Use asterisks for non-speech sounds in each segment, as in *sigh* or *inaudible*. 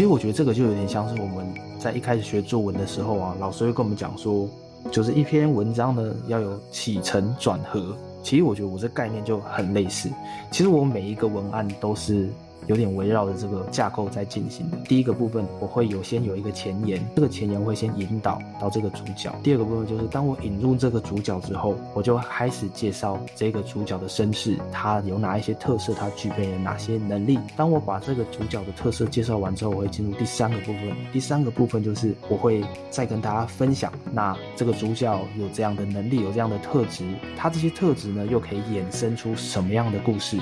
其实我觉得这个就有点像是我们在一开始学作文的时候啊，老师会跟我们讲说，就是一篇文章呢要有起承转合。其实我觉得我这概念就很类似。其实我每一个文案都是。有点围绕着这个架构在进行的。第一个部分，我会有先有一个前言，这个前言会先引导到这个主角。第二个部分就是，当我引入这个主角之后，我就开始介绍这个主角的身世，他有哪一些特色，他具备了哪些能力。当我把这个主角的特色介绍完之后，我会进入第三个部分。第三个部分就是我会再跟大家分享，那这个主角有这样的能力，有这样的特质，他这些特质呢，又可以衍生出什么样的故事？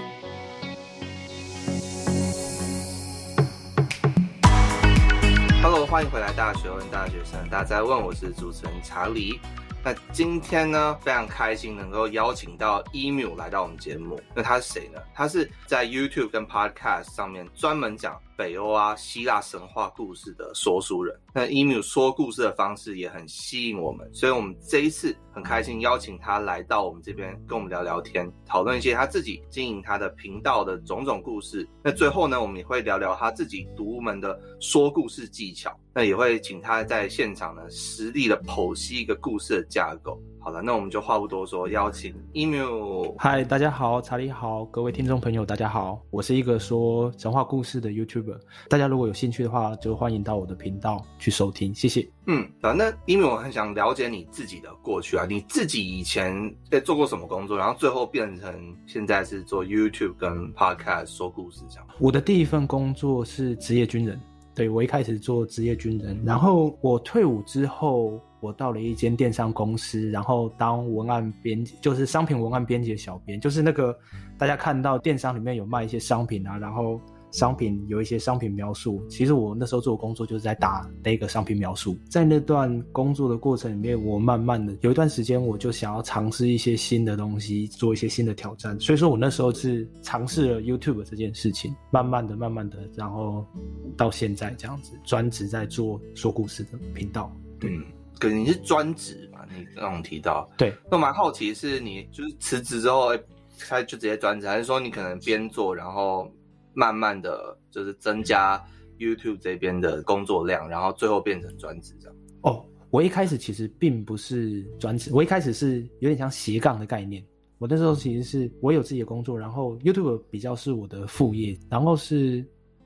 欢迎回来，大学问大学生，大家在问，我是主持人查理。那今天呢，非常开心能够邀请到 Emu 来到我们节目。那他是谁呢？他是在 YouTube 跟 Podcast 上面专门讲北欧啊、希腊神话故事的说书人。那 Emu 说故事的方式也很吸引我们，所以我们这一次很开心邀请他来到我们这边跟我们聊聊天，讨论一些他自己经营他的频道的种种故事。那最后呢，我们也会聊聊他自己独门的说故事技巧。那也会请他在现场呢实地的剖析一个故事的架构。好了，那我们就话不多说，邀请 Emu。嗨，大家好，查理好，各位听众朋友，大家好，我是一个说神话故事的 YouTuber。大家如果有兴趣的话，就欢迎到我的频道去收听，谢谢。嗯，啊，那 Emu 我很想了解你自己的过去啊，你自己以前在做过什么工作，然后最后变成现在是做 YouTube 跟 Podcast 说故事这样。我的第一份工作是职业军人，对，我一开始做职业军人，然后我退伍之后。我到了一间电商公司，然后当文案编辑，就是商品文案编辑的小编，就是那个大家看到电商里面有卖一些商品啊，然后商品有一些商品描述。其实我那时候做的工作就是在打那个商品描述。在那段工作的过程里面，我慢慢的有一段时间，我就想要尝试一些新的东西，做一些新的挑战。所以说我那时候是尝试了 YouTube 这件事情，慢慢的、慢慢的，然后到现在这样子，专职在做说故事的频道。对。可能你是专职嘛？你刚刚提到，对，那我蛮好奇，是你就是辞职之后，他就直接专职，还是说你可能边做，然后慢慢的就是增加 YouTube 这边的工作量，然后最后变成专职这样？哦，我一开始其实并不是专职，我一开始是有点像斜杠的概念。我那时候其实是我有自己的工作，然后 YouTube 比较是我的副业，然后是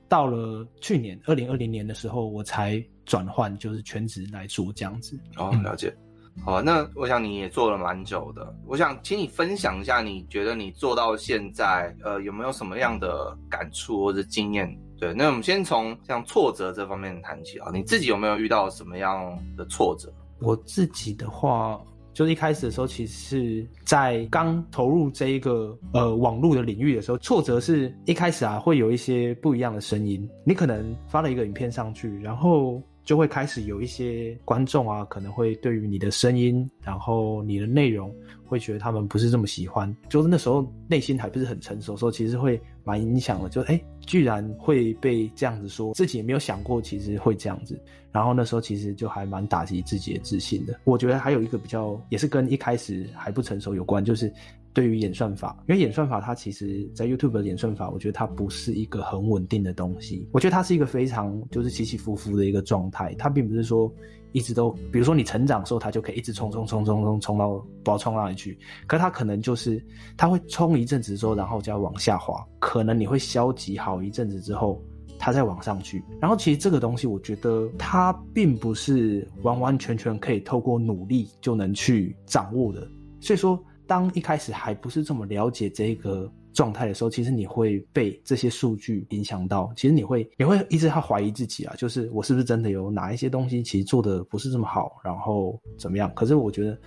到了去年二零二零年的时候，我才。转换就是全职来做这样子哦，了解。好啊，那我想你也做了蛮久的，我想请你分享一下，你觉得你做到现在，呃，有没有什么样的感触或者经验？对，那我们先从像挫折这方面谈起啊，你自己有没有遇到什么样的挫折？我自己的话，就是一开始的时候，其实是在刚投入这一个呃网络的领域的时候，挫折是一开始啊会有一些不一样的声音，你可能发了一个影片上去，然后。就会开始有一些观众啊，可能会对于你的声音，然后你的内容，会觉得他们不是这么喜欢。就是那时候内心还不是很成熟的时候，其实会蛮影响的。就哎，居然会被这样子说，自己也没有想过，其实会这样子。然后那时候其实就还蛮打击自己的自信的。我觉得还有一个比较，也是跟一开始还不成熟有关，就是。对于演算法，因为演算法它其实，在 YouTube 的演算法，我觉得它不是一个很稳定的东西。我觉得它是一个非常就是起起伏伏的一个状态。它并不是说一直都，比如说你成长的时候，它就可以一直冲冲冲冲冲冲到不知道冲到哪里去。可它可能就是它会冲一阵子之后，然后就要往下滑。可能你会消极好一阵子之后，它再往上去。然后其实这个东西，我觉得它并不是完完全全可以透过努力就能去掌握的。所以说。当一开始还不是这么了解这个状态的时候，其实你会被这些数据影响到。其实你会，你会一直在怀疑自己啊，就是我是不是真的有哪一些东西其实做的不是这么好，然后怎么样？可是我觉得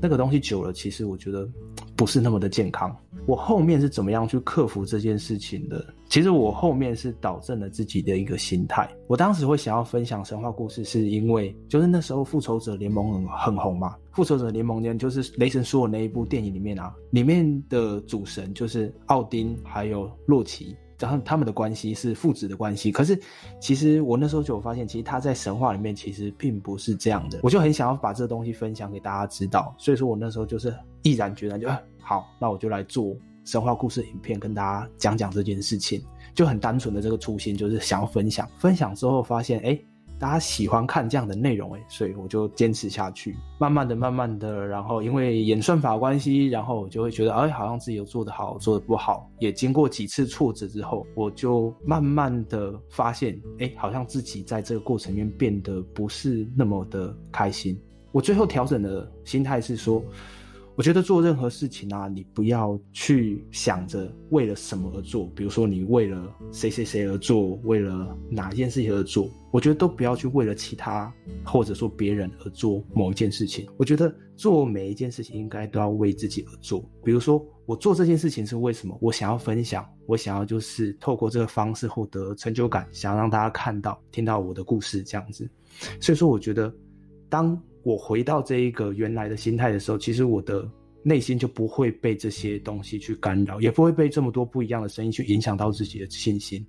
那个东西久了，其实我觉得不是那么的健康。我后面是怎么样去克服这件事情的？其实我后面是导正了自己的一个心态。我当时会想要分享神话故事，是因为就是那时候复仇者联盟很很红嘛。复仇者联盟呢，就是雷神说的那一部电影里面啊，里面的主神就是奥丁还有洛奇，然后他们的关系是父子的关系。可是其实我那时候就发现，其实他在神话里面其实并不是这样的。我就很想要把这个东西分享给大家知道，所以说我那时候就是毅然决然就，好，那我就来做神话故事影片，跟大家讲讲这件事情。就很单纯的这个初心，就是想要分享。分享之后发现，哎。大家喜欢看这样的内容，哎，所以我就坚持下去。慢慢的、慢慢的，然后因为演算法关系，然后我就会觉得，哎，好像自己有做得好，做得不好。也经过几次挫折之后，我就慢慢的发现，哎，好像自己在这个过程里面变得不是那么的开心。我最后调整的心态是说。我觉得做任何事情啊，你不要去想着为了什么而做。比如说，你为了谁谁谁而做，为了哪件事情而做，我觉得都不要去为了其他或者说别人而做某一件事情。我觉得做每一件事情应该都要为自己而做。比如说，我做这件事情是为什么？我想要分享，我想要就是透过这个方式获得成就感，想要让大家看到、听到我的故事这样子。所以说，我觉得当。我回到这一个原来的心态的时候，其实我的内心就不会被这些东西去干扰，也不会被这么多不一样的声音去影响到自己的信心。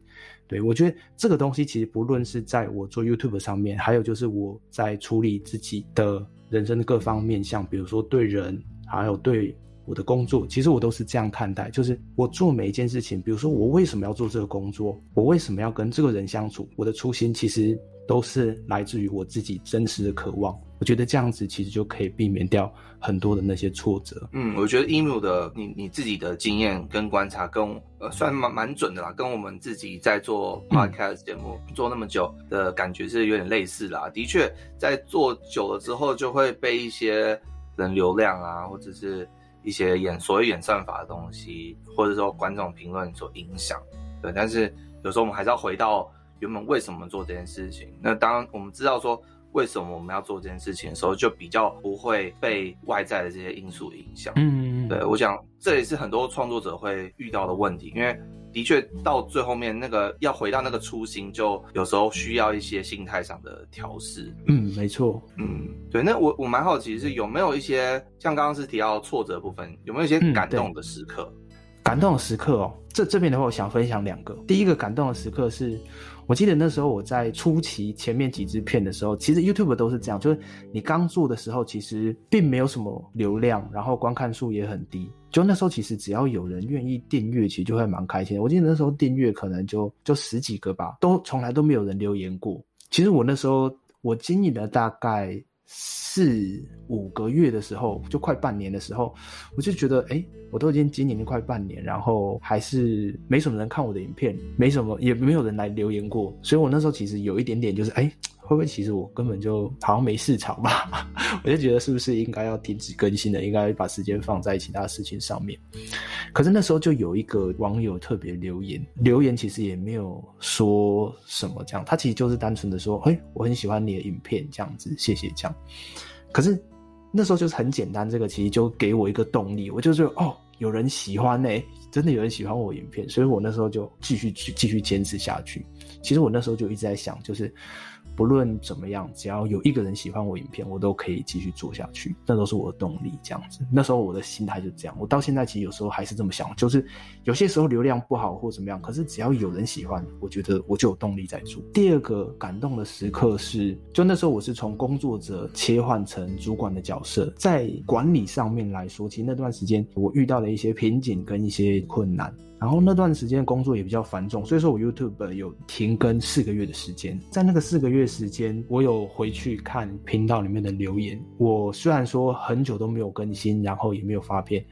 对，我觉得这个东西其实不论是在我做 YouTube 上面，还有就是我在处理自己的人生的各方面，像比如说对人，还有对我的工作，其实我都是这样看待，就是我做每一件事情，比如说我为什么要做这个工作，我为什么要跟这个人相处，我的初心其实都是来自于我自己真实的渴望。我觉得这样子其实就可以避免掉很多的那些挫折。嗯，我觉得 Emu 的你你自己的经验跟观察跟呃算蛮蛮准的啦，跟我们自己在做 Podcast 节目、嗯、做那么久的感觉是有点类似啦。的确，在做久了之后，就会被一些人流量啊，或者是一些演所谓演算法的东西，或者说观众评论所影响。对，但是有时候我们还是要回到原本为什么做这件事情。那当我们知道说。为什么我们要做这件事情的时候，就比较不会被外在的这些因素影响。嗯，对，我想这也是很多创作者会遇到的问题，因为的确到最后面那个要回到那个初心，就有时候需要一些心态上的调试。嗯，没错。嗯，对。那我我蛮好奇是有没有一些像刚刚是提到挫折部分，有没有一些感动的时刻？嗯，感动的时刻哦，这这边的话，我想分享两个。第一个感动的时刻是。我记得那时候我在初期前面几支片的时候，其实 YouTube 都是这样，就是你刚做的时候，其实并没有什么流量，然后观看数也很低。就那时候，其实只要有人愿意订阅，其实就会蛮开心。我记得那时候订阅可能就就十几个吧，都从来都没有人留言过。其实我那时候我经营了大概。四五个月的时候，就快半年的时候，我就觉得，哎、我都已经经营了快半年，然后还是没什么人看我的影片，没什么，也没有人来留言过，所以我那时候其实有一点点就是，哎、会不会其实我根本就好像没市场吧？*laughs* 我就觉得是不是应该要停止更新了，应该把时间放在其他事情上面。可是那时候就有一个网友特别留言，留言其实也没有说什么这样，他其实就是单纯的说：“哎，我很喜欢你的影片，这样子，谢谢。”这样。可是那时候就是很简单，这个其实就给我一个动力，我就说：“哦，有人喜欢呢，真的有人喜欢我影片。”所以我那时候就继续去继续坚持下去。其实我那时候就一直在想，就是。不论怎么样，只要有一个人喜欢我影片，我都可以继续做下去。那都是我的动力，这样子。那时候我的心态就这样。我到现在其实有时候还是这么想，就是有些时候流量不好或怎么样，可是只要有人喜欢，我觉得我就有动力在做。第二个感动的时刻是，就那时候我是从工作者切换成主管的角色，在管理上面来说，其实那段时间我遇到了一些瓶颈跟一些困难。然后那段时间工作也比较繁重，所以说我 YouTube 有停更四个月的时间。在那个四个月时间，我有回去看频道里面的留言。我虽然说很久都没有更新，然后也没有发片，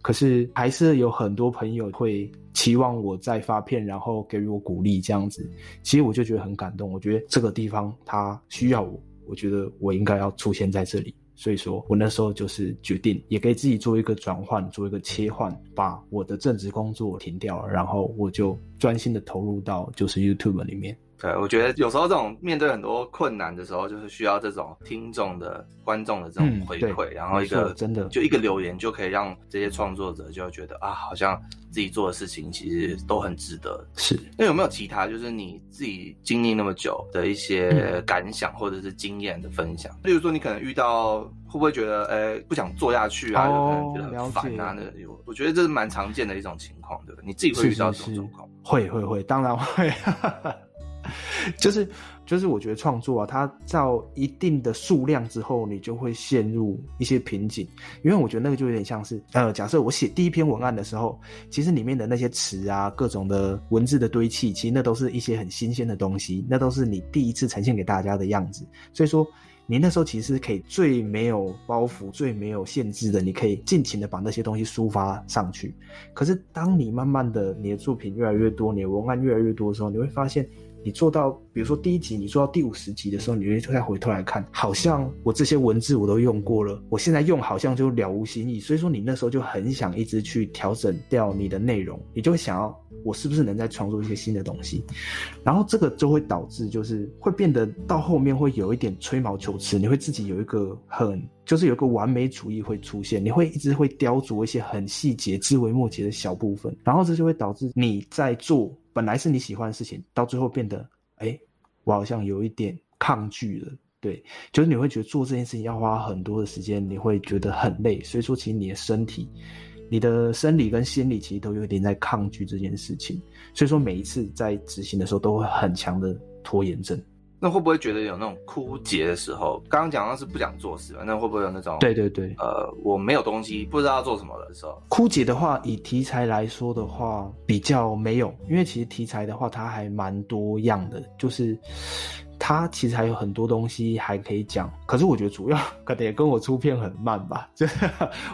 可是还是有很多朋友会期望我再发片，然后给予我鼓励这样子。其实我就觉得很感动，我觉得这个地方他需要我，我觉得我应该要出现在这里。所以说我那时候就是决定，也给自己做一个转换，做一个切换，把我的正职工作停掉，然后我就专心的投入到就是 YouTube 里面。对，我觉得有时候这种面对很多困难的时候，就是需要这种听众的、观众的这种回馈，嗯、然后一个真的就一个留言就可以让这些创作者就觉得啊，好像自己做的事情其实都很值得。是，那有没有其他就是你自己经历那么久的一些感想或者是经验的分享？例如说，你可能遇到会不会觉得哎不想做下去啊，哦、有可能觉得很烦啊？那有，我觉得这是蛮常见的一种情况，对不对？你自己会遇到这种状况？会会会，当然会。就 *laughs* 是就是，我觉得创作啊，它到一定的数量之后，你就会陷入一些瓶颈，因为我觉得那个就有点像是，呃，假设我写第一篇文案的时候，其实里面的那些词啊，各种的文字的堆砌，其实那都是一些很新鲜的东西，那都是你第一次呈现给大家的样子，所以说。你那时候其实可以最没有包袱、最没有限制的，你可以尽情的把那些东西抒发上去。可是，当你慢慢的你的作品越来越多，你的文案越来越多的时候，你会发现。你做到，比如说第一集，你做到第五十集的时候，你会再回头来看，好像我这些文字我都用过了，我现在用好像就了无新意。所以说，你那时候就很想一直去调整掉你的内容，你就会想要我是不是能再创作一些新的东西，*laughs* 然后这个就会导致就是会变得到后面会有一点吹毛求疵，你会自己有一个很就是有一个完美主义会出现，你会一直会雕琢一些很细节、枝微末节的小部分，然后这就会导致你在做。本来是你喜欢的事情，到最后变得，哎、我好像有一点抗拒了。对，就是你会觉得做这件事情要花很多的时间，你会觉得很累。所以说，其实你的身体、你的生理跟心理其实都有点在抗拒这件事情。所以说，每一次在执行的时候，都会很强的拖延症。那会不会觉得有那种枯竭的时候？刚刚讲到是不想做事嘛？那会不会有那种？对对对，呃，我没有东西，不知道做什么的时候。枯竭的话，以题材来说的话，比较没有，因为其实题材的话，它还蛮多样的，就是它其实还有很多东西还可以讲。可是我觉得主要 *laughs* 可能也跟我出片很慢吧，*laughs* 就是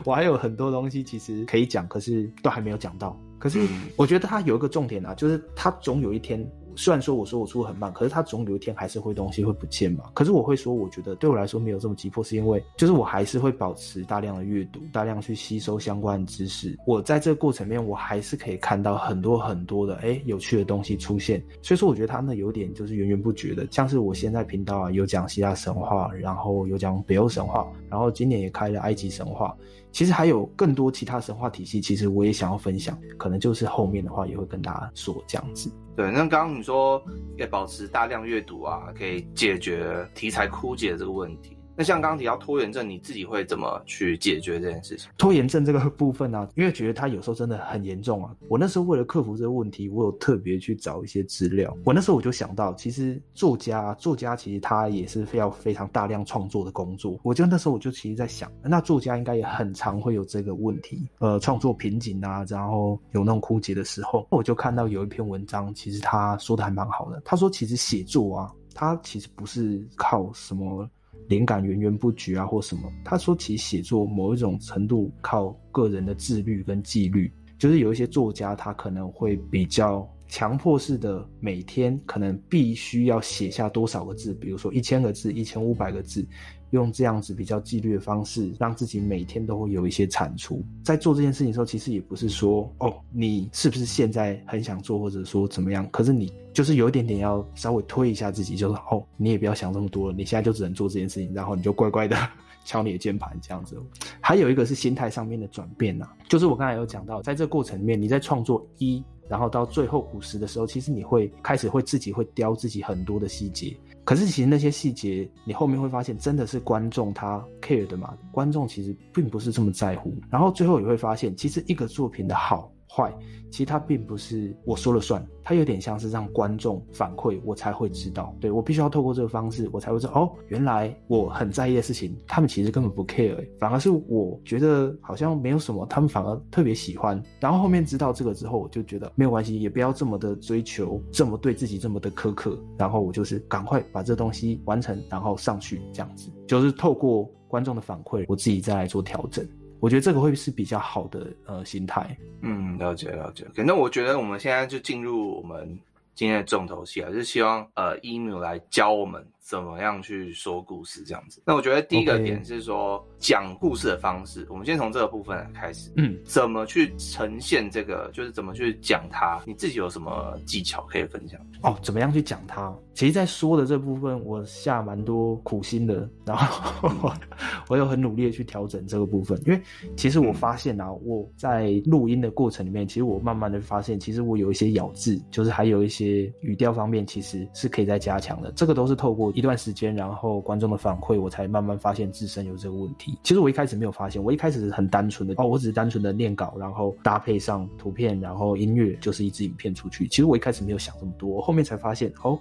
我还有很多东西其实可以讲，可是都还没有讲到。可是我觉得它有一个重点啊，就是它总有一天。虽然说我说我出很慢，可是它总有一天还是会东西会不见嘛。可是我会说，我觉得对我来说没有这么急迫，是因为就是我还是会保持大量的阅读，大量去吸收相关的知识。我在这个过程面，我还是可以看到很多很多的哎有趣的东西出现。所以说，我觉得他们有点就是源源不绝的，像是我现在频道啊有讲希腊神话，然后有讲北欧神话，然后今年也开了埃及神话。其实还有更多其他神话体系，其实我也想要分享，可能就是后面的话也会跟大家说这样子。对，那刚刚你说可以保持大量阅读啊，可以解决题材枯竭这个问题。那像刚刚提到拖延症，你自己会怎么去解决这件事情？拖延症这个部分呢、啊，因为觉得它有时候真的很严重啊。我那时候为了克服这个问题，我有特别去找一些资料。我那时候我就想到，其实作家，作家其实他也是非要非常大量创作的工作。我就那时候我就其实在想，那作家应该也很常会有这个问题，呃，创作瓶颈啊，然后有那种枯竭的时候。我就看到有一篇文章，其实他说的还蛮好的。他说，其实写作啊，他其实不是靠什么。灵感源源不绝啊，或什么？他说，其实写作某一种程度靠个人的自律跟纪律，就是有一些作家他可能会比较强迫式的，每天可能必须要写下多少个字，比如说一千个字、一千五百个字。用这样子比较纪律的方式，让自己每天都会有一些产出。在做这件事情的时候，其实也不是说哦，你是不是现在很想做，或者说怎么样？可是你就是有一点点要稍微推一下自己，就是哦，你也不要想这么多了，你现在就只能做这件事情，然后你就乖乖的 *laughs* 敲你的键盘这样子。还有一个是心态上面的转变呐，就是我刚才有讲到，在这个过程里面，你在创作一，然后到最后五十的时候，其实你会开始会自己会雕自己很多的细节。可是其实那些细节，你后面会发现真的是观众他 care 的嘛？观众其实并不是这么在乎。然后最后也会发现，其实一个作品的好。坏，其实它并不是我说了算，它有点像是让观众反馈，我才会知道。对，我必须要透过这个方式，我才会知道哦，原来我很在意的事情，他们其实根本不 care，反而是我觉得好像没有什么，他们反而特别喜欢。然后后面知道这个之后，我就觉得没有关系，也不要这么的追求，这么对自己这么的苛刻。然后我就是赶快把这东西完成，然后上去这样子，就是透过观众的反馈，我自己再来做调整。我觉得这个会是比较好的呃心态。嗯，了解了解。可能我觉得我们现在就进入我们今天的重头戏啊，就是希望呃 e m 来教我们。怎么样去说故事这样子？那我觉得第一个点是说讲.故事的方式。我们先从这个部分来开始。嗯，怎么去呈现这个？就是怎么去讲它？你自己有什么技巧可以分享？哦，怎么样去讲它？其实，在说的这部分，我下蛮多苦心的，然后我，*laughs* 我有很努力的去调整这个部分。因为其实我发现啊，我在录音的过程里面，其实我慢慢的发现，其实我有一些咬字，就是还有一些语调方面，其实是可以再加强的。这个都是透过。一段时间，然后观众的反馈，我才慢慢发现自身有这个问题。其实我一开始没有发现，我一开始是很单纯的哦，我只是单纯的念稿，然后搭配上图片，然后音乐，就是一支影片出去。其实我一开始没有想这么多，后面才发现哦。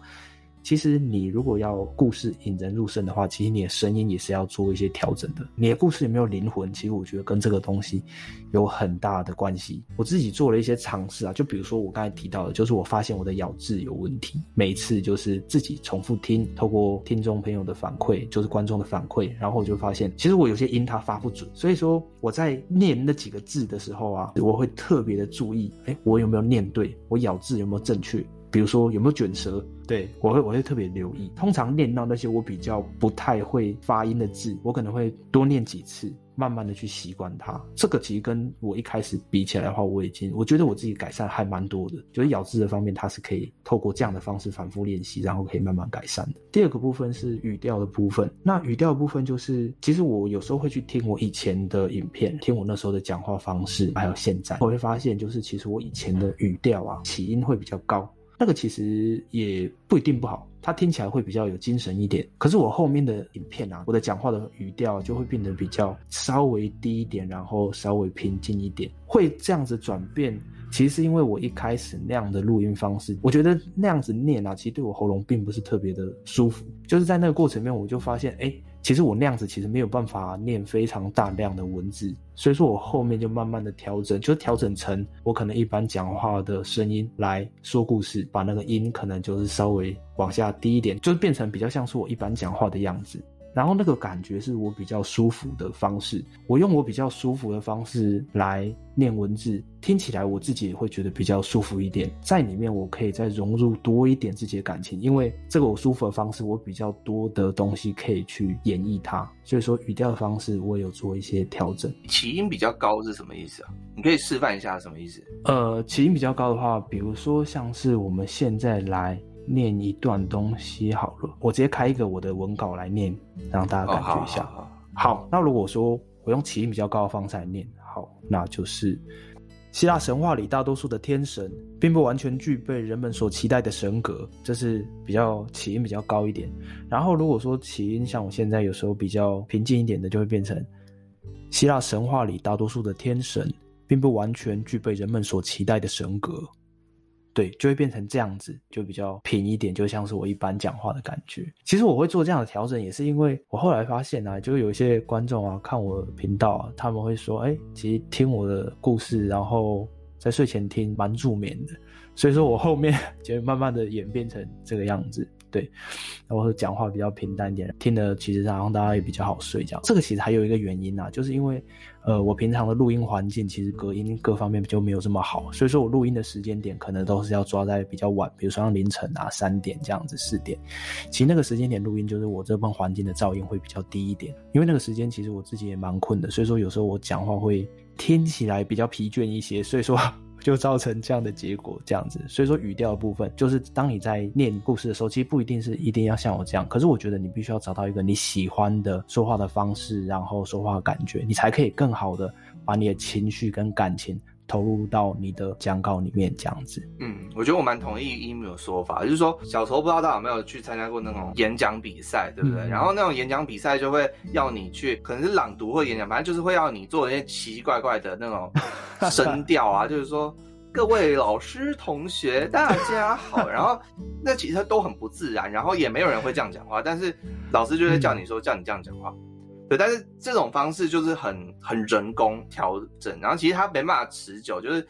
其实你如果要故事引人入胜的话，其实你的声音也是要做一些调整的。你的故事有没有灵魂？其实我觉得跟这个东西有很大的关系。我自己做了一些尝试啊，就比如说我刚才提到的，就是我发现我的咬字有问题，每次就是自己重复听，透过听众朋友的反馈，就是观众的反馈，然后我就发现，其实我有些音它发不准。所以说我在念那几个字的时候啊，我会特别的注意，哎，我有没有念对？我咬字有没有正确？比如说有没有卷舌？对，我会我会特别留意。通常念到那些我比较不太会发音的字，我可能会多念几次，慢慢的去习惯它。这个其实跟我一开始比起来的话，我已经我觉得我自己改善还蛮多的。就是咬字的方面，它是可以透过这样的方式反复练习，然后可以慢慢改善的。第二个部分是语调的部分。那语调的部分就是，其实我有时候会去听我以前的影片，听我那时候的讲话方式，还有现在，我会发现就是其实我以前的语调啊，起音会比较高。那个其实也不一定不好，它听起来会比较有精神一点。可是我后面的影片啊，我的讲话的语调就会变得比较稍微低一点，然后稍微平静一点。会这样子转变，其实是因为我一开始那样的录音方式，我觉得那样子念啊，其实对我喉咙并不是特别的舒服。就是在那个过程面，我就发现，哎。其实我那样子其实没有办法念非常大量的文字，所以说我后面就慢慢的调整，就调整成我可能一般讲话的声音来说故事，把那个音可能就是稍微往下低一点，就是变成比较像是我一般讲话的样子。然后那个感觉是我比较舒服的方式，我用我比较舒服的方式来念文字，听起来我自己也会觉得比较舒服一点。在里面我可以再融入多一点自己的感情，因为这个我舒服的方式，我比较多的东西可以去演绎它。所以说语调的方式我也有做一些调整。起音比较高是什么意思啊？你可以示范一下什么意思？呃，起音比较高的话，比如说像是我们现在来。念一段东西好了，我直接开一个我的文稿来念，让大家感觉一下。Oh, 好，好，好，好，那如果说我用起音比较高的方式来念，好，那就是希腊神话里大多数的天神，并不完全具备人们所期待的神格，这是比较起音比较高一点。然后如果说起音像我现在有时候比较平静一点的，就会变成希腊神话里大多数的天神，并不完全具备人们所期待的神格。对，就会变成这样子，就比较平一点，就像是我一般讲话的感觉。其实我会做这样的调整，也是因为我后来发现啊，就有一些观众啊看我频道啊，他们会说，哎，其实听我的故事，然后在睡前听蛮助眠的。所以说我后面 *laughs* 就慢慢的演变成这个样子。对，然后讲话比较平淡一点，听的其实让大家也比较好睡觉。这个其实还有一个原因啊，就是因为，呃，我平常的录音环境其实隔音各方面就没有这么好，所以说我录音的时间点可能都是要抓在比较晚，比如说像凌晨啊三点这样子四点。其实那个时间点录音，就是我这份环境的噪音会比较低一点，因为那个时间其实我自己也蛮困的，所以说有时候我讲话会听起来比较疲倦一些，所以说。就造成这样的结果，这样子，所以说语调部分，就是当你在念故事的时候，其实不一定是一定要像我这样，可是我觉得你必须要找到一个你喜欢的说话的方式，然后说话的感觉，你才可以更好的把你的情绪跟感情投入到你的讲稿里面，这样子。嗯，我觉得我蛮同意 Emu 的说法，就是说小时候不知道大家有没有去参加过那种演讲比赛，对不对？嗯、然后那种演讲比赛就会要你去，可能是朗读或演讲，反正就是会要你做一些奇奇怪怪的那种 *laughs* 声调啊，就是说各位老师同学大家好，然后那其实都很不自然，然后也没有人会这样讲话，但是老师就会叫你说、嗯、叫你这样讲话。对，但是这种方式就是很很人工调整，然后其实它没办法持久。就是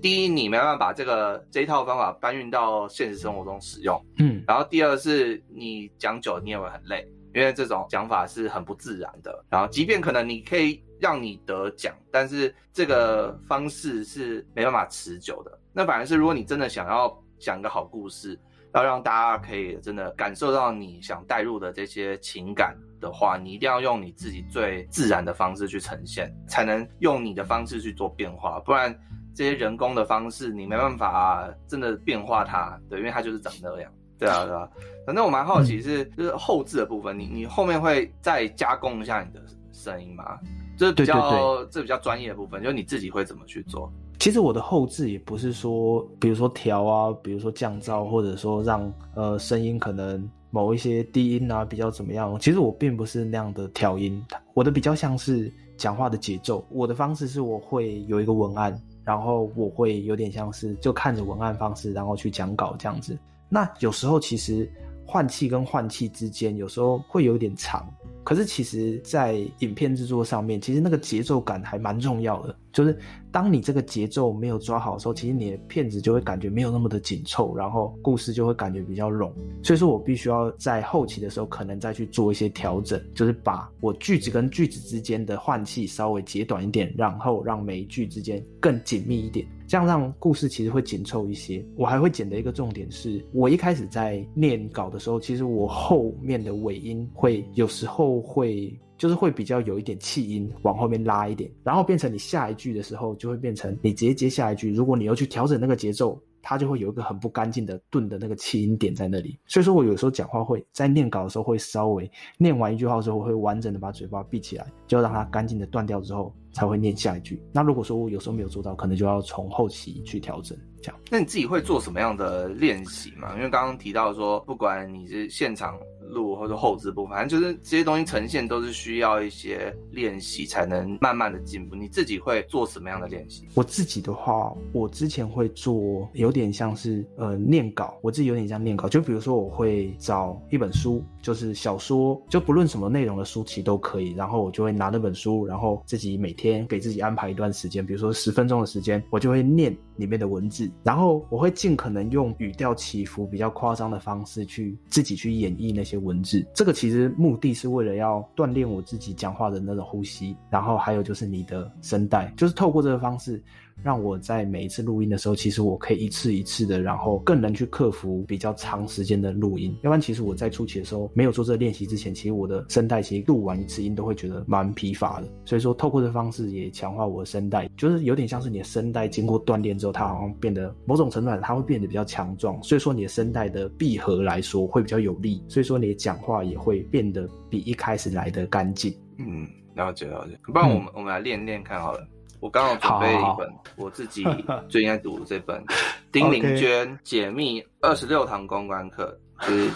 第一，你没办法把这个这一套方法搬运到现实生活中使用，嗯。然后第二是，你讲久你也会很累，因为这种讲法是很不自然的。然后，即便可能你可以让你得奖，但是这个方式是没办法持久的。那反而是，如果你真的想要讲个好故事，要让大家可以真的感受到你想带入的这些情感。的话，你一定要用你自己最自然的方式去呈现，才能用你的方式去做变化。不然，这些人工的方式你没办法真的变化它。对，因为它就是长那样。对啊，对啊。反正我蛮好奇是，就是后置的部分，你你后面会再加工一下你的声音吗？就是比较这比较专业的部分，就是你自己会怎么去做？其实我的后置也不是说，比如说调啊，比如说降噪，或者说让呃声音可能。某一些低音啊，比较怎么样？其实我并不是那样的调音，我的比较像是讲话的节奏。我的方式是我会有一个文案，然后我会有点像是就看着文案方式，然后去讲稿这样子。那有时候其实换气跟换气之间有时候会有点长。可是其实，在影片制作上面，其实那个节奏感还蛮重要的。就是当你这个节奏没有抓好的时候，其实你的片子就会感觉没有那么的紧凑，然后故事就会感觉比较冗。所以说我必须要在后期的时候，可能再去做一些调整，就是把我句子跟句子之间的换气稍微截短一点，然后让每一句之间更紧密一点，这样让故事其实会紧凑一些。我还会剪的一个重点是，我一开始在念稿的时候，其实我后面的尾音会有时候。会就是会比较有一点气音往后面拉一点，然后变成你下一句的时候就会变成你直接接下一句。如果你要去调整那个节奏，它就会有一个很不干净的顿的那个气音点在那里。所以说我有时候讲话会在念稿的时候会稍微念完一句话之后，会完整的把嘴巴闭起来，就让它干净的断掉之后才会念下一句。那如果说我有时候没有做到，可能就要从后期去调整。这样。那你自己会做什么样的练习吗？因为刚刚提到说，不管你是现场。录或者后置部分，反正就是这些东西呈现都是需要一些练习才能慢慢的进步。你自己会做什么样的练习？我自己的话，我之前会做有点像是呃念稿，我自己有点像念稿。就比如说我会找一本书，就是小说，就不论什么内容的书其实都可以。然后我就会拿那本书，然后自己每天给自己安排一段时间，比如说十分钟的时间，我就会念里面的文字，然后我会尽可能用语调起伏比较夸张的方式去自己去演绎那些。文字，这个其实目的是为了要锻炼我自己讲话的那种呼吸，然后还有就是你的声带，就是透过这个方式。让我在每一次录音的时候，其实我可以一次一次的，然后更能去克服比较长时间的录音。要不然，其实我在初期的时候没有做这个练习之前，其实我的声带其实录完一次音都会觉得蛮疲乏的。所以说，透过这方式也强化我的声带，就是有点像是你的声带经过锻炼之后，它好像变得某种程度上它会变得比较强壮。所以说，你的声带的闭合来说会比较有力，所以说你的讲话也会变得比一开始来得干净。嗯，了解了解。不然我们、我们来练练看好了。我刚好准备一本我自己 *laughs* 最近在读的这本丁玲娟解密二十六堂公关课，就是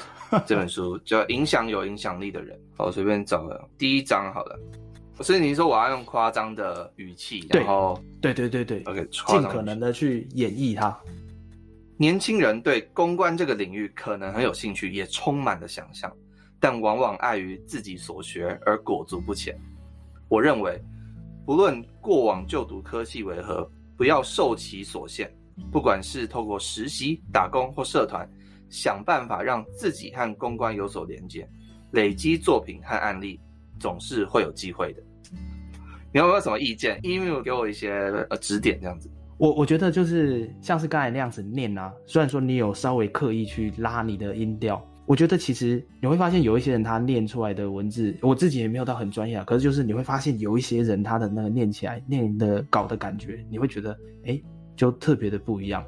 这本书 *laughs* 叫《影响有影响力的人》。好，我随便找了第一章好了。所以你说我要用夸张的语气，然后对对对对，OK，尽可能的去演绎它。年轻人对公关这个领域可能很有兴趣，也充满了想象，但往往碍于自己所学而裹足不前。我认为。不论过往就读科系为何，不要受其所限。不管是透过实习、打工或社团，想办法让自己和公关有所连接，累积作品和案例，总是会有机会的。你有没有什么意见？email 给我一些呃指点，这样子。我我觉得就是像是刚才那样子念啊，虽然说你有稍微刻意去拉你的音调。我觉得其实你会发现有一些人他念出来的文字，我自己也没有到很专业啊。可是就是你会发现有一些人他的那个念起来念的稿的感觉，你会觉得哎，就特别的不一样。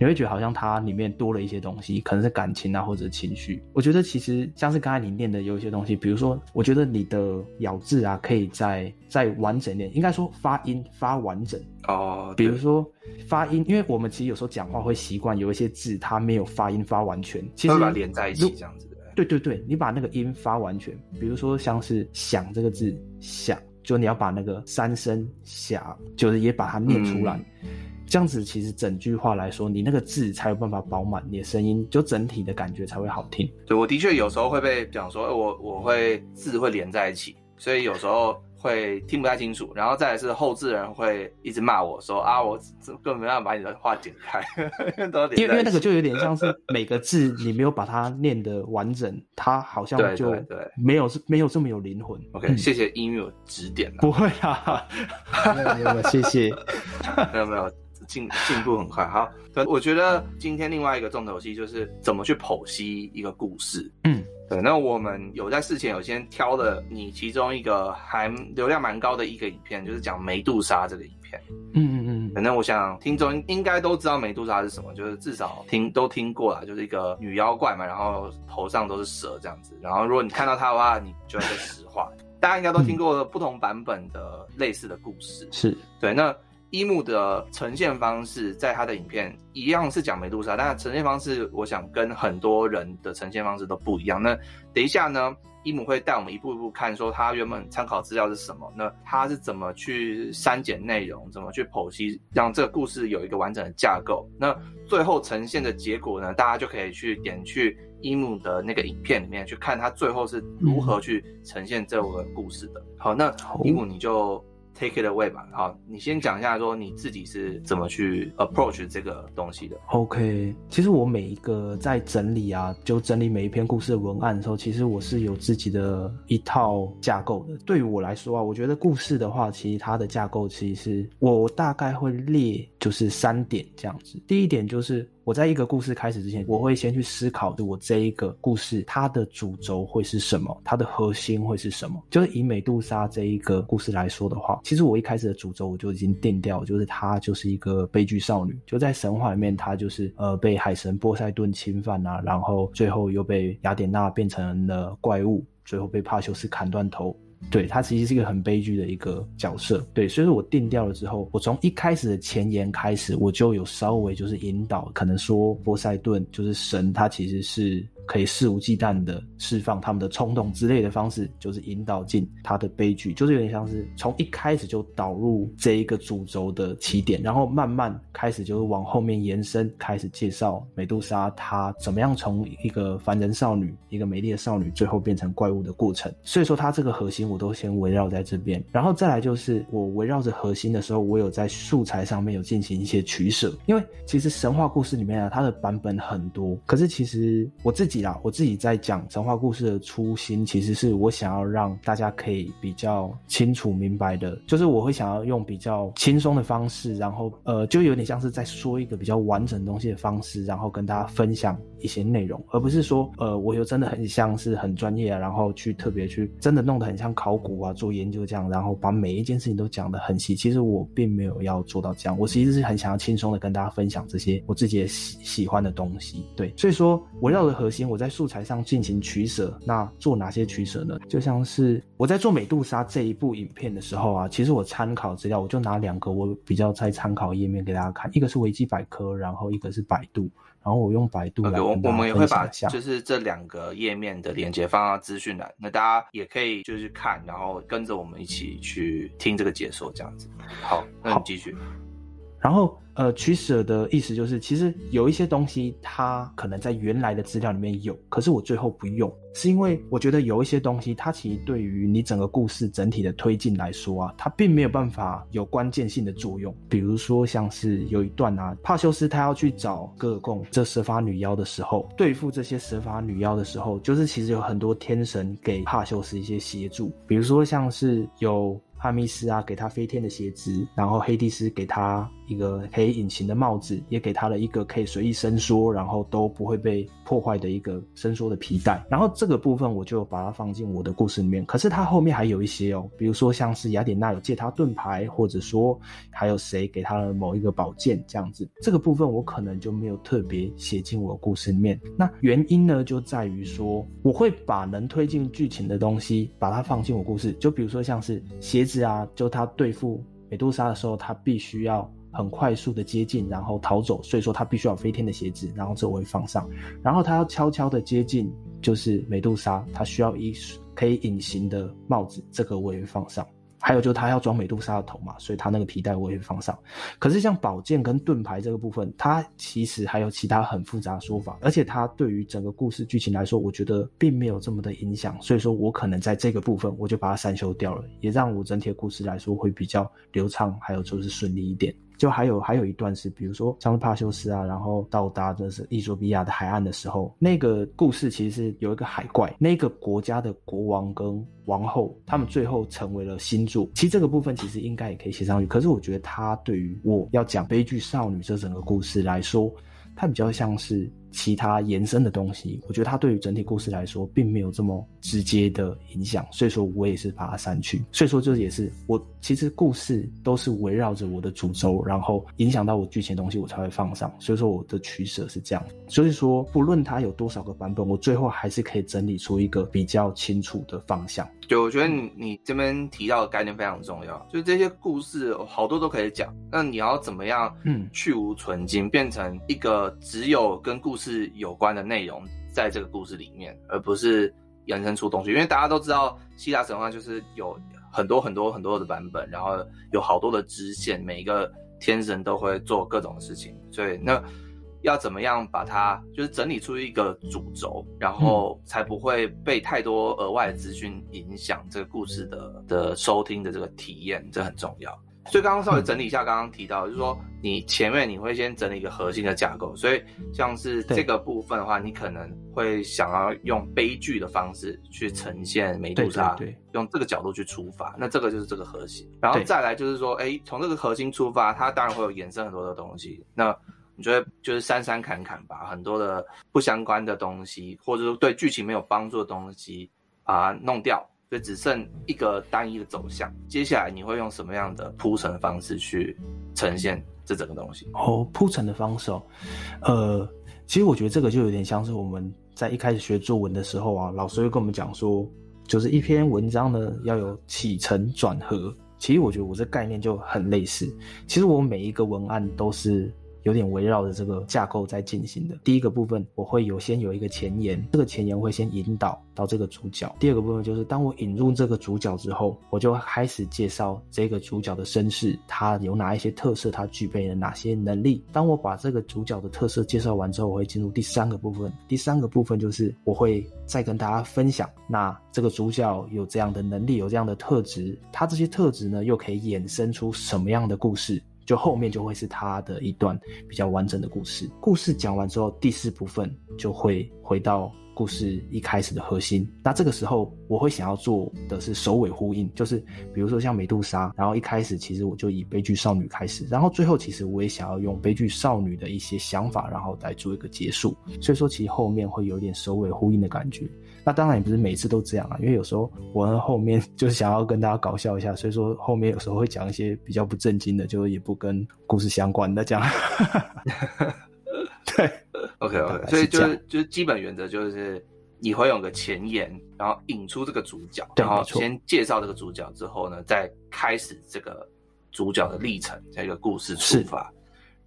你会觉得好像它里面多了一些东西，可能是感情啊或者情绪。我觉得其实像是刚才你念的有一些东西，比如说，我觉得你的咬字啊可以再再完整点，应该说发音发完整哦。比如说发音，因为我们其实有时候讲话会习惯有一些字它没有发音发完全，其实把它连在一起这样子。对对对，你把那个音发完全，比如说像是想这个字想，就你要把那个三声想，就是也把它念出来。嗯这样子其实整句话来说，你那个字才有办法饱满，你的声音就整体的感觉才会好听。对，我的确有时候会被讲说，我我会字会连在一起，所以有时候会听不太清楚。然后再来是后置人会一直骂我说啊，我根本没办法把你的话剪开，*laughs* 因为因为那个就有点像是 *laughs* 每个字你没有把它念得完整，它好像就对没有没有这么有灵魂。OK，嗯，谢谢 email 指点。不会啊，*laughs* 没有没有谢谢，没有没有。进进步很快，好，对，我觉得今天另外一个重头戏就是怎么去剖析一个故事。嗯，对，那我们有在事前有先挑了你其中一个还流量蛮高的一个影片，就是讲梅杜莎这个影片。嗯嗯嗯，反正我想听众应该都知道梅杜莎是什么，就是至少听都听过了，就是一个女妖怪嘛，然后头上都是蛇这样子，然后如果你看到她的话，你就会被石化。大家应该都听过不同版本的类似的故事，是对，那。一木的呈现方式，在他的影片一样是讲梅杜莎，但是呈现方式，我想跟很多人的呈现方式都不一样。那等一下呢，伊姆会带我们一步一步看，说他原本参考资料是什么，那他是怎么去删减内容，怎么去剖析，让这个故事有一个完整的架构。那最后呈现的结果呢，大家就可以去点去伊姆的那个影片里面去看他最后是如何去呈现这个故事的。好，那伊姆你就。Take it away 吧，好，你先讲一下说你自己是怎么去 approach 这个东西的。OK，其实我每一个在整理啊，就整理每一篇故事的文案的时候，其实我是有自己的一套架构的。对于我来说啊，我觉得故事的话，其实它的架构其实是我大概会列就是三点这样子。第一点就是。我在一个故事开始之前，我会先去思考，我这一个故事它的主轴会是什么，它的核心会是什么。就是以美杜莎这一个故事来说的话，其实我一开始的主轴我就已经定掉，就是她就是一个悲剧少女，就在神话里面，她就是呃被海神波塞顿侵犯啊，然后最后又被雅典娜变成了怪物，最后被帕修斯砍断头。对，他其实是一个很悲剧的一个角色，对，所以说我定调了之后，我从一开始的前言开始，我就有稍微就是引导，可能说波塞顿就是神，他其实是。可以肆无忌惮的释放他们的冲动之类的方式，就是引导进他的悲剧，就是有点像是从一开始就导入这一个主轴的起点，然后慢慢开始就是往后面延伸，开始介绍美杜莎她怎么样从一个凡人少女，一个美丽的少女，最后变成怪物的过程。所以说，它这个核心我都先围绕在这边，然后再来就是我围绕着核心的时候，我有在素材上面有进行一些取舍，因为其实神话故事里面啊，它的版本很多，可是其实我自己。我自己在讲神话故事的初心，其实是我想要让大家可以比较清楚明白的，就是我会想要用比较轻松的方式，然后呃，就有点像是在说一个比较完整东西的方式，然后跟大家分享一些内容，而不是说呃，我又真的很像是很专业啊，然后去特别去真的弄得很像考古啊，做研究这样，然后把每一件事情都讲得很细。其实我并没有要做到这样，我其实是很想要轻松的跟大家分享这些我自己喜喜欢的东西。对，所以说围绕的核心。我在素材上进行取舍，那做哪些取舍呢？就像是我在做美杜莎这一部影片的时候啊，其实我参考资料，我就拿两个我比较在参考页面给大家看，一个是维基百科，然后一个是百度，然后我用百度。我们也会把就是这两个页面的连接放到资讯栏，那大家也可以就是看，然后跟着我们一起去听这个解说，这样子。好，那你继续。然后，呃，取舍的意思就是，其实有一些东西它可能在原来的资料里面有，可是我最后不用，是因为我觉得有一些东西它其实对于你整个故事整体的推进来说啊，它并没有办法有关键性的作用。比如说，像是有一段啊，帕修斯他要去找戈尔贡这蛇发女妖的时候，对付这些蛇发女妖的时候，就是其实有很多天神给帕修斯一些协助，比如说像是有。哈密斯啊，给他飞天的鞋子，然后黑帝斯给他一个可以隐形的帽子，也给他了一个可以随意伸缩，然后都不会被破坏的一个伸缩的皮带。然后这个部分我就把它放进我的故事里面。可是它后面还有一些哦，比如说像是雅典娜有借他盾牌，或者说还有谁给他了某一个宝剑这样子。这个部分我可能就没有特别写进我的故事里面。那原因呢，就在于说我会把能推进剧情的东西把它放进我故事，就比如说像是鞋子。啊，就他对付美杜莎的时候，他必须要很快速的接近，然后逃走，所以说他必须要飞天的鞋子，然后这我会放上。然后他要悄悄的接近，就是美杜莎，他需要一可以隐形的帽子，这个我也会放上。还有就是他要装美杜莎的头嘛，所以他那个皮带我也会放上。可是像宝剑跟盾牌这个部分，它其实还有其他很复杂的说法，而且它对于整个故事剧情来说，我觉得并没有这么的影响。所以说我可能在这个部分我就把它删修掉了，也让我整体的故事来说会比较流畅，还有就是顺利一点。就还有还有一段是，比如说像是帕修斯啊，然后到达的是伊索比亚的海岸的时候，那个故事其实是有一个海怪，那个国家的国王跟王后，他们最后成为了星座。其实这个部分其实应该也可以写上去，可是我觉得他对于我要讲悲剧少女这整个故事来说，它比较像是。其他延伸的东西，我觉得它对于整体故事来说并没有这么直接的影响，所以说我也是把它删去。所以说这也是我其实故事都是围绕着我的主轴，然后影响到我剧情的东西我才会放上。所以说我的取舍是这样。所以说不论它有多少个版本，我最后还是可以整理出一个比较清楚的方向。对，我觉得你你这边提到的概念非常重要，就是这些故事好多都可以讲，那你要怎么样嗯去无存菁，变成一个只有跟故事。是有关的内容在这个故事里面，而不是延伸出东西。因为大家都知道希腊神话就是有很多很多很多的版本，然后有好多的支线，每一个天神都会做各种事情，所以那。要怎么样把它就是整理出一个主轴，然后才不会被太多额外的资讯影响这个故事的的收听的这个体验，这很重要。所以刚刚稍微整理一下，刚刚提到就是说，你前面你会先整理一个核心的架构，所以像是这个部分的话，你可能会想要用悲剧的方式去呈现美杜莎，对，用这个角度去出发，那这个就是这个核心。然后再来就是说，哎，从这个核心出发，它当然会有衍生很多的东西。那你觉得就是删删砍砍吧，很多的不相关的东西，或者说对剧情没有帮助的东西，把它弄掉，所以只剩一个单一的走向。接下来你会用什么样的铺陈方式去呈现这整个东西？哦，铺陈的方式哦，呃，其实我觉得这个就有点像是我们在一开始学作文的时候啊，老师会跟我们讲说，就是一篇文章呢要有起承转合。其实我觉得我这概念就很类似。其实我每一个文案都是。有点围绕着这个架构在进行的。第一个部分，我会有先有一个前言，这个前言会先引导到这个主角。第二个部分就是，当我引入这个主角之后，我就开始介绍这个主角的身世，他有哪一些特色，他具备了哪些能力。当我把这个主角的特色介绍完之后，我会进入第三个部分。第三个部分就是我会再跟大家分享，那这个主角有这样的能力，有这样的特质，他这些特质呢，又可以衍生出什么样的故事？就后面就会是他的一段比较完整的故事。故事讲完之后，第四部分就会回到故事一开始的核心。那这个时候，我会想要做的是首尾呼应，就是比如说像美杜莎，然后一开始其实我就以悲剧少女开始，然后最后其实我也想要用悲剧少女的一些想法，然后来做一个结束。所以说，其实后面会有点首尾呼应的感觉。那当然也不是每次都这样啊，因为有时候我后面 *laughs* 就是想要跟大家搞笑一下，所以说后面有时候会讲一些比较不正经的，就是也不跟故事相关的这样。*laughs* 对，*laughs* OK OK，所以就是就是基本原则就是你会有个前言，然后引出这个主角，然后先介绍这个主角之后呢，再开始这个主角的历程，这个故事出发，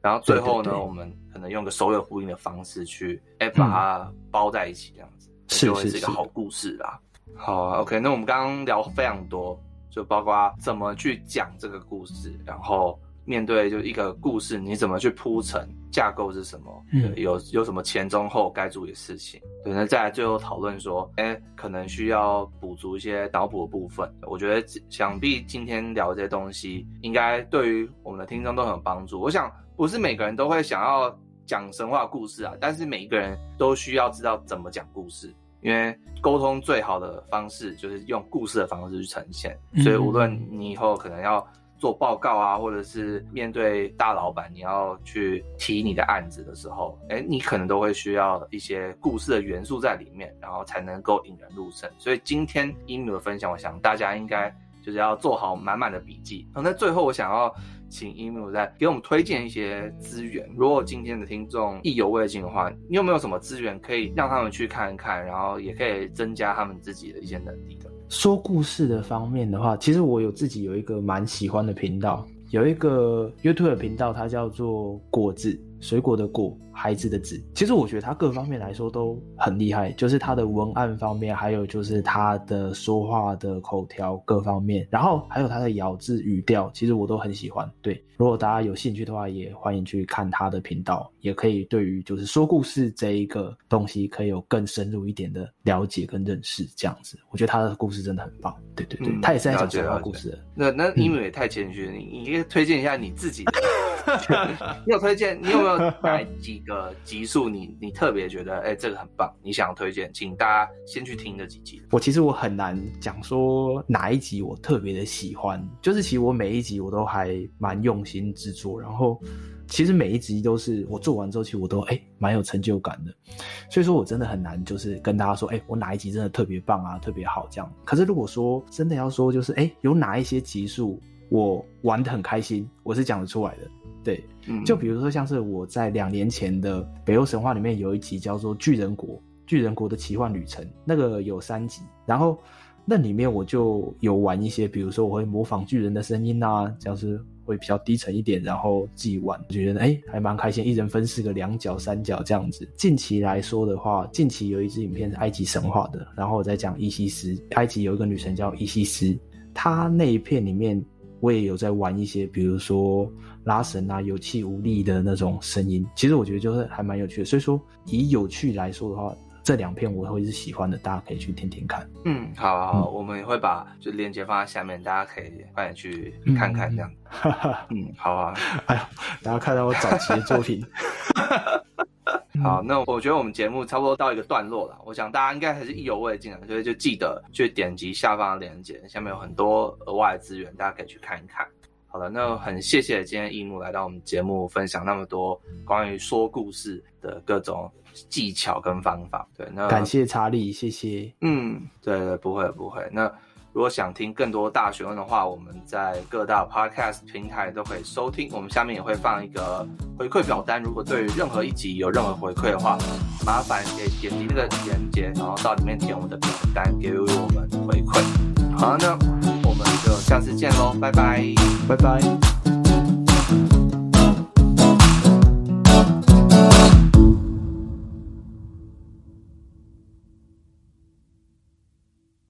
然后最后呢，对对对，我们可能用个首尾呼应的方式去哎把它包在一起这样子。就会是一个好故事啦。好啊，OK，那我们刚刚聊非常多，就包括怎么去讲这个故事，然后面对就一个故事，你怎么去铺陈，架构是什么？嗯，有有什么前中后该注意的事情？对，那再来最后讨论说，哎、欸，可能需要补足一些脑补的部分。我觉得想必今天聊这些东西，应该对于我们的听众都很有帮助。我想不是每个人都会想要。讲神话故事啊，但是每一个人都需要知道怎么讲故事，因为沟通最好的方式就是用故事的方式去呈现。所以无论你以后可能要做报告啊，或者是面对大老板，你要去提你的案子的时候，哎，你可能都会需要一些故事的元素在里面，然后才能够引人入胜。所以今天 Emu 的分享，我想大家应该就是要做好满满的笔记。那最后我想要。请 email 再给我们推荐一些资源。如果今天的听众意犹未尽的话，你有没有什么资源可以让他们去看一看，然后也可以增加他们自己的一些能力的？说故事的方面的话，其实我有自己有一个蛮喜欢的频道，有一个 YouTube 频道，它叫做果子。水果的果，孩子的子，其实我觉得他各方面来说都很厉害，就是他的文案方面，还有就是他的说话的口条各方面，然后还有他的咬字语调，其实我都很喜欢。对，如果大家有兴趣的话，也欢迎去看他的频道，也可以对于就是说故事这一个东西，可以有更深入一点的了解跟认识。这样子，我觉得他的故事真的很棒。对对对，嗯、他也是在讲神话故事的。那那因为也太谦虚了，你你可以推荐一下你自己的。*laughs* 你有推荐？你有没有哪几个集数？你你特别觉得，哎、这个很棒，你想推荐，请大家先去听这几集。我其实我很难讲说哪一集我特别的喜欢，就是其实我每一集我都还蛮用心制作，然后其实每一集都是我做完之后，其实我都哎蛮、有成就感的。所以说我真的很难就是跟大家说，哎、我哪一集真的特别棒啊，特别好这样。可是如果说真的要说，就是哎、有哪一些集数我玩的很开心，我是讲得出来的。对，就比如说像是我在两年前的北欧神话里面有一集叫做《巨人国》，巨人国的奇幻旅程，那个有三集，然后那里面我就有玩一些，比如说我会模仿巨人的声音啊，像是会比较低沉一点，然后自己玩，觉得哎还蛮开心，一人分饰个两角三角这样子。近期来说的话，近期有一支影片是埃及神话的，然后我在讲伊西斯，埃及有一个女神叫伊西斯，她那一片里面我也有在玩一些，比如说拉绳啊，有气无力的那种声音，其实我觉得就是还蛮有趣的。所以说以有趣来说的话。这两片我会是喜欢的，大家可以去听听看。嗯，好，好，好，嗯、我们也会把就链接放在下面，大家可以快点去看看这样。嗯，嗯，好啊。*laughs* 哎呀，大家看到我早期的作品。*laughs* 好，那我觉得我们节目差不多到一个段落了，我想大家应该还是意犹未尽的，所以就记得去点击下方的链接，下面有很多额外的资源，大家可以去看一看。好了，那很谢谢今天一木来到我们节目，分享那么多关于说故事的各种。技巧跟方法，对，那感谢查理，谢谢。嗯，对对，不会不会。那如果想听更多大学问的话，我们在各大 podcast 平台都可以收听。我们下面也会放一个回馈表单，如果对于任何一集有任何回馈的话，麻烦可以点击那个链接，然后到里面填我们的表单，给予我们回馈。好，那我我们就下次见喽，拜拜，拜拜。